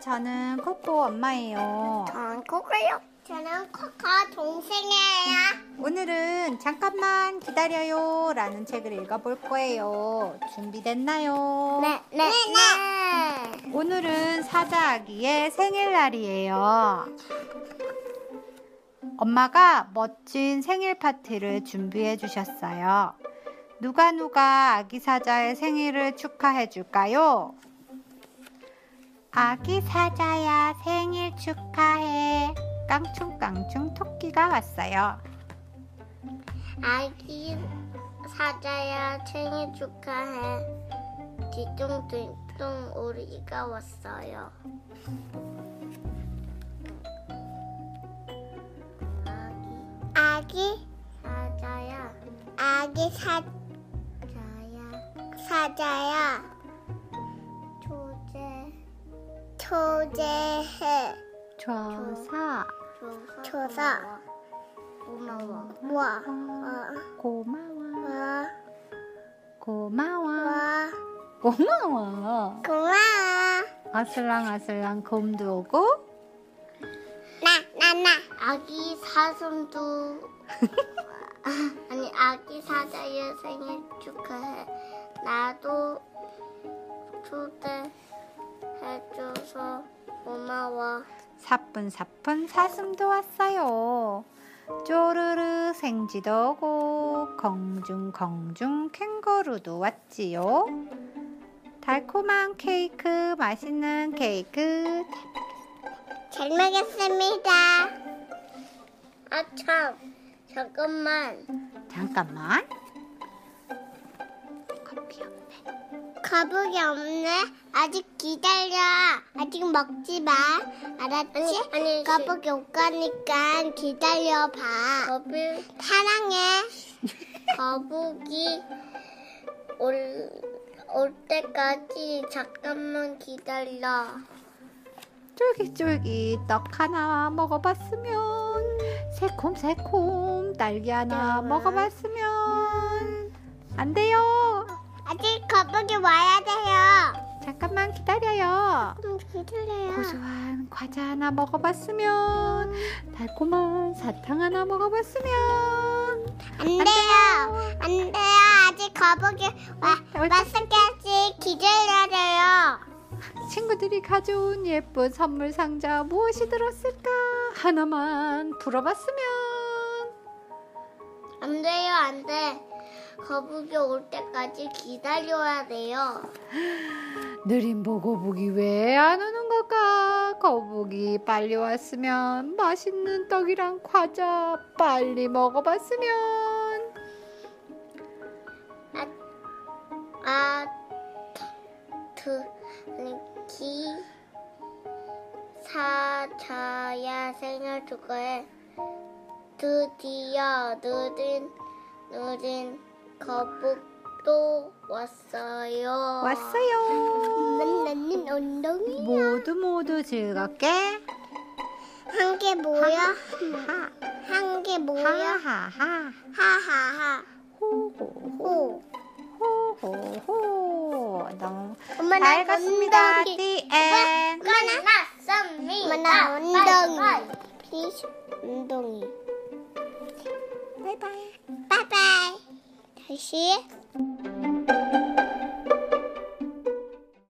저는 코코 엄마예요. 전 코코요. 저는 코코 동생이에요. 오늘은 잠깐만 기다려요 라는 책을 읽어볼 거예요. 준비됐나요? 네, 네, 네. 오늘은 사자 아기의 생일날이에요. 엄마가 멋진 생일 파티를 준비해 주셨어요. 누가 누가 아기 사자의 생일을 축하해 줄까요? 아기 사자야 생일 축하해. 깡충깡충 토끼가 왔어요. 아기 사자야 생일 축하해. 뒤뚱뒤뚱 우리가 왔어요. 아기 사자야. 아기 사자야. 사자야. 조제 조제해. 조사 조사. 고마워. 와. 고마워 와. 고마워 와. 고마워 고마워. 아슬랑아슬랑 곰도 오고 나, 나, 나. 아기 사슴도. 아니, 아기 사자의 생일 축하해. 나도 초대 해줘서 고마워. 사뿐사뿐 사슴도 왔어요. 쪼르르 생쥐도 오고 공중공중 캥거루도 왔지요. 달콤한 케이크, 맛있는 케이크. 잘 먹겠습니다. 아, 참. 잠깐만. 잠깐만. 커피 없네. 거북이 없네. 아직 기다려. 아직 먹지 마. 알았지? 아니, 아니 거북이 올 거니까 기다려 봐. 거북이 사랑해. 거북이 올, 올 때까지 잠깐만 기다려. 쫄깃쫄깃 떡 하나 먹어봤으면 새콤새콤 딸기 하나 네. 먹어봤으면 안 돼요. 아직 거북이 와야 돼요. 잠깐만 기다려요. 좀 기다려요. 고소한 과자 하나 먹어봤으면 달콤한 사탕 하나 먹어봤으면 안 돼요. 안 돼요. 아직 거북이 와, 왔을 때까지 기다려야 돼요. 친구들이 가져온 예쁜 선물 상자 무엇이 들었을까 하나만 풀어봤으면 안 돼요, 안 돼. 거북이 올 때까지 기다려야 돼요. 느린 보고북이 왜 안 오는 걸까 거북이 빨리 왔으면 맛있는 떡이랑 과자 빨리 먹어봤으면 아, 드, 아니, 기, 사 자야 생일 축하해. 드디어 느린, 느린 거북도 왔어요. 왔어요 나는 엉덩이. 모두 모두 즐겁게 한 개. 하한개 모여. 하하하 하하하. 호호 호 호. 호호호 너무 엄마 나잘 갔습니다 엉덩이. The end 엄마 나 엉덩이. please 엉덩이. 바이바이 바이바이. 다시.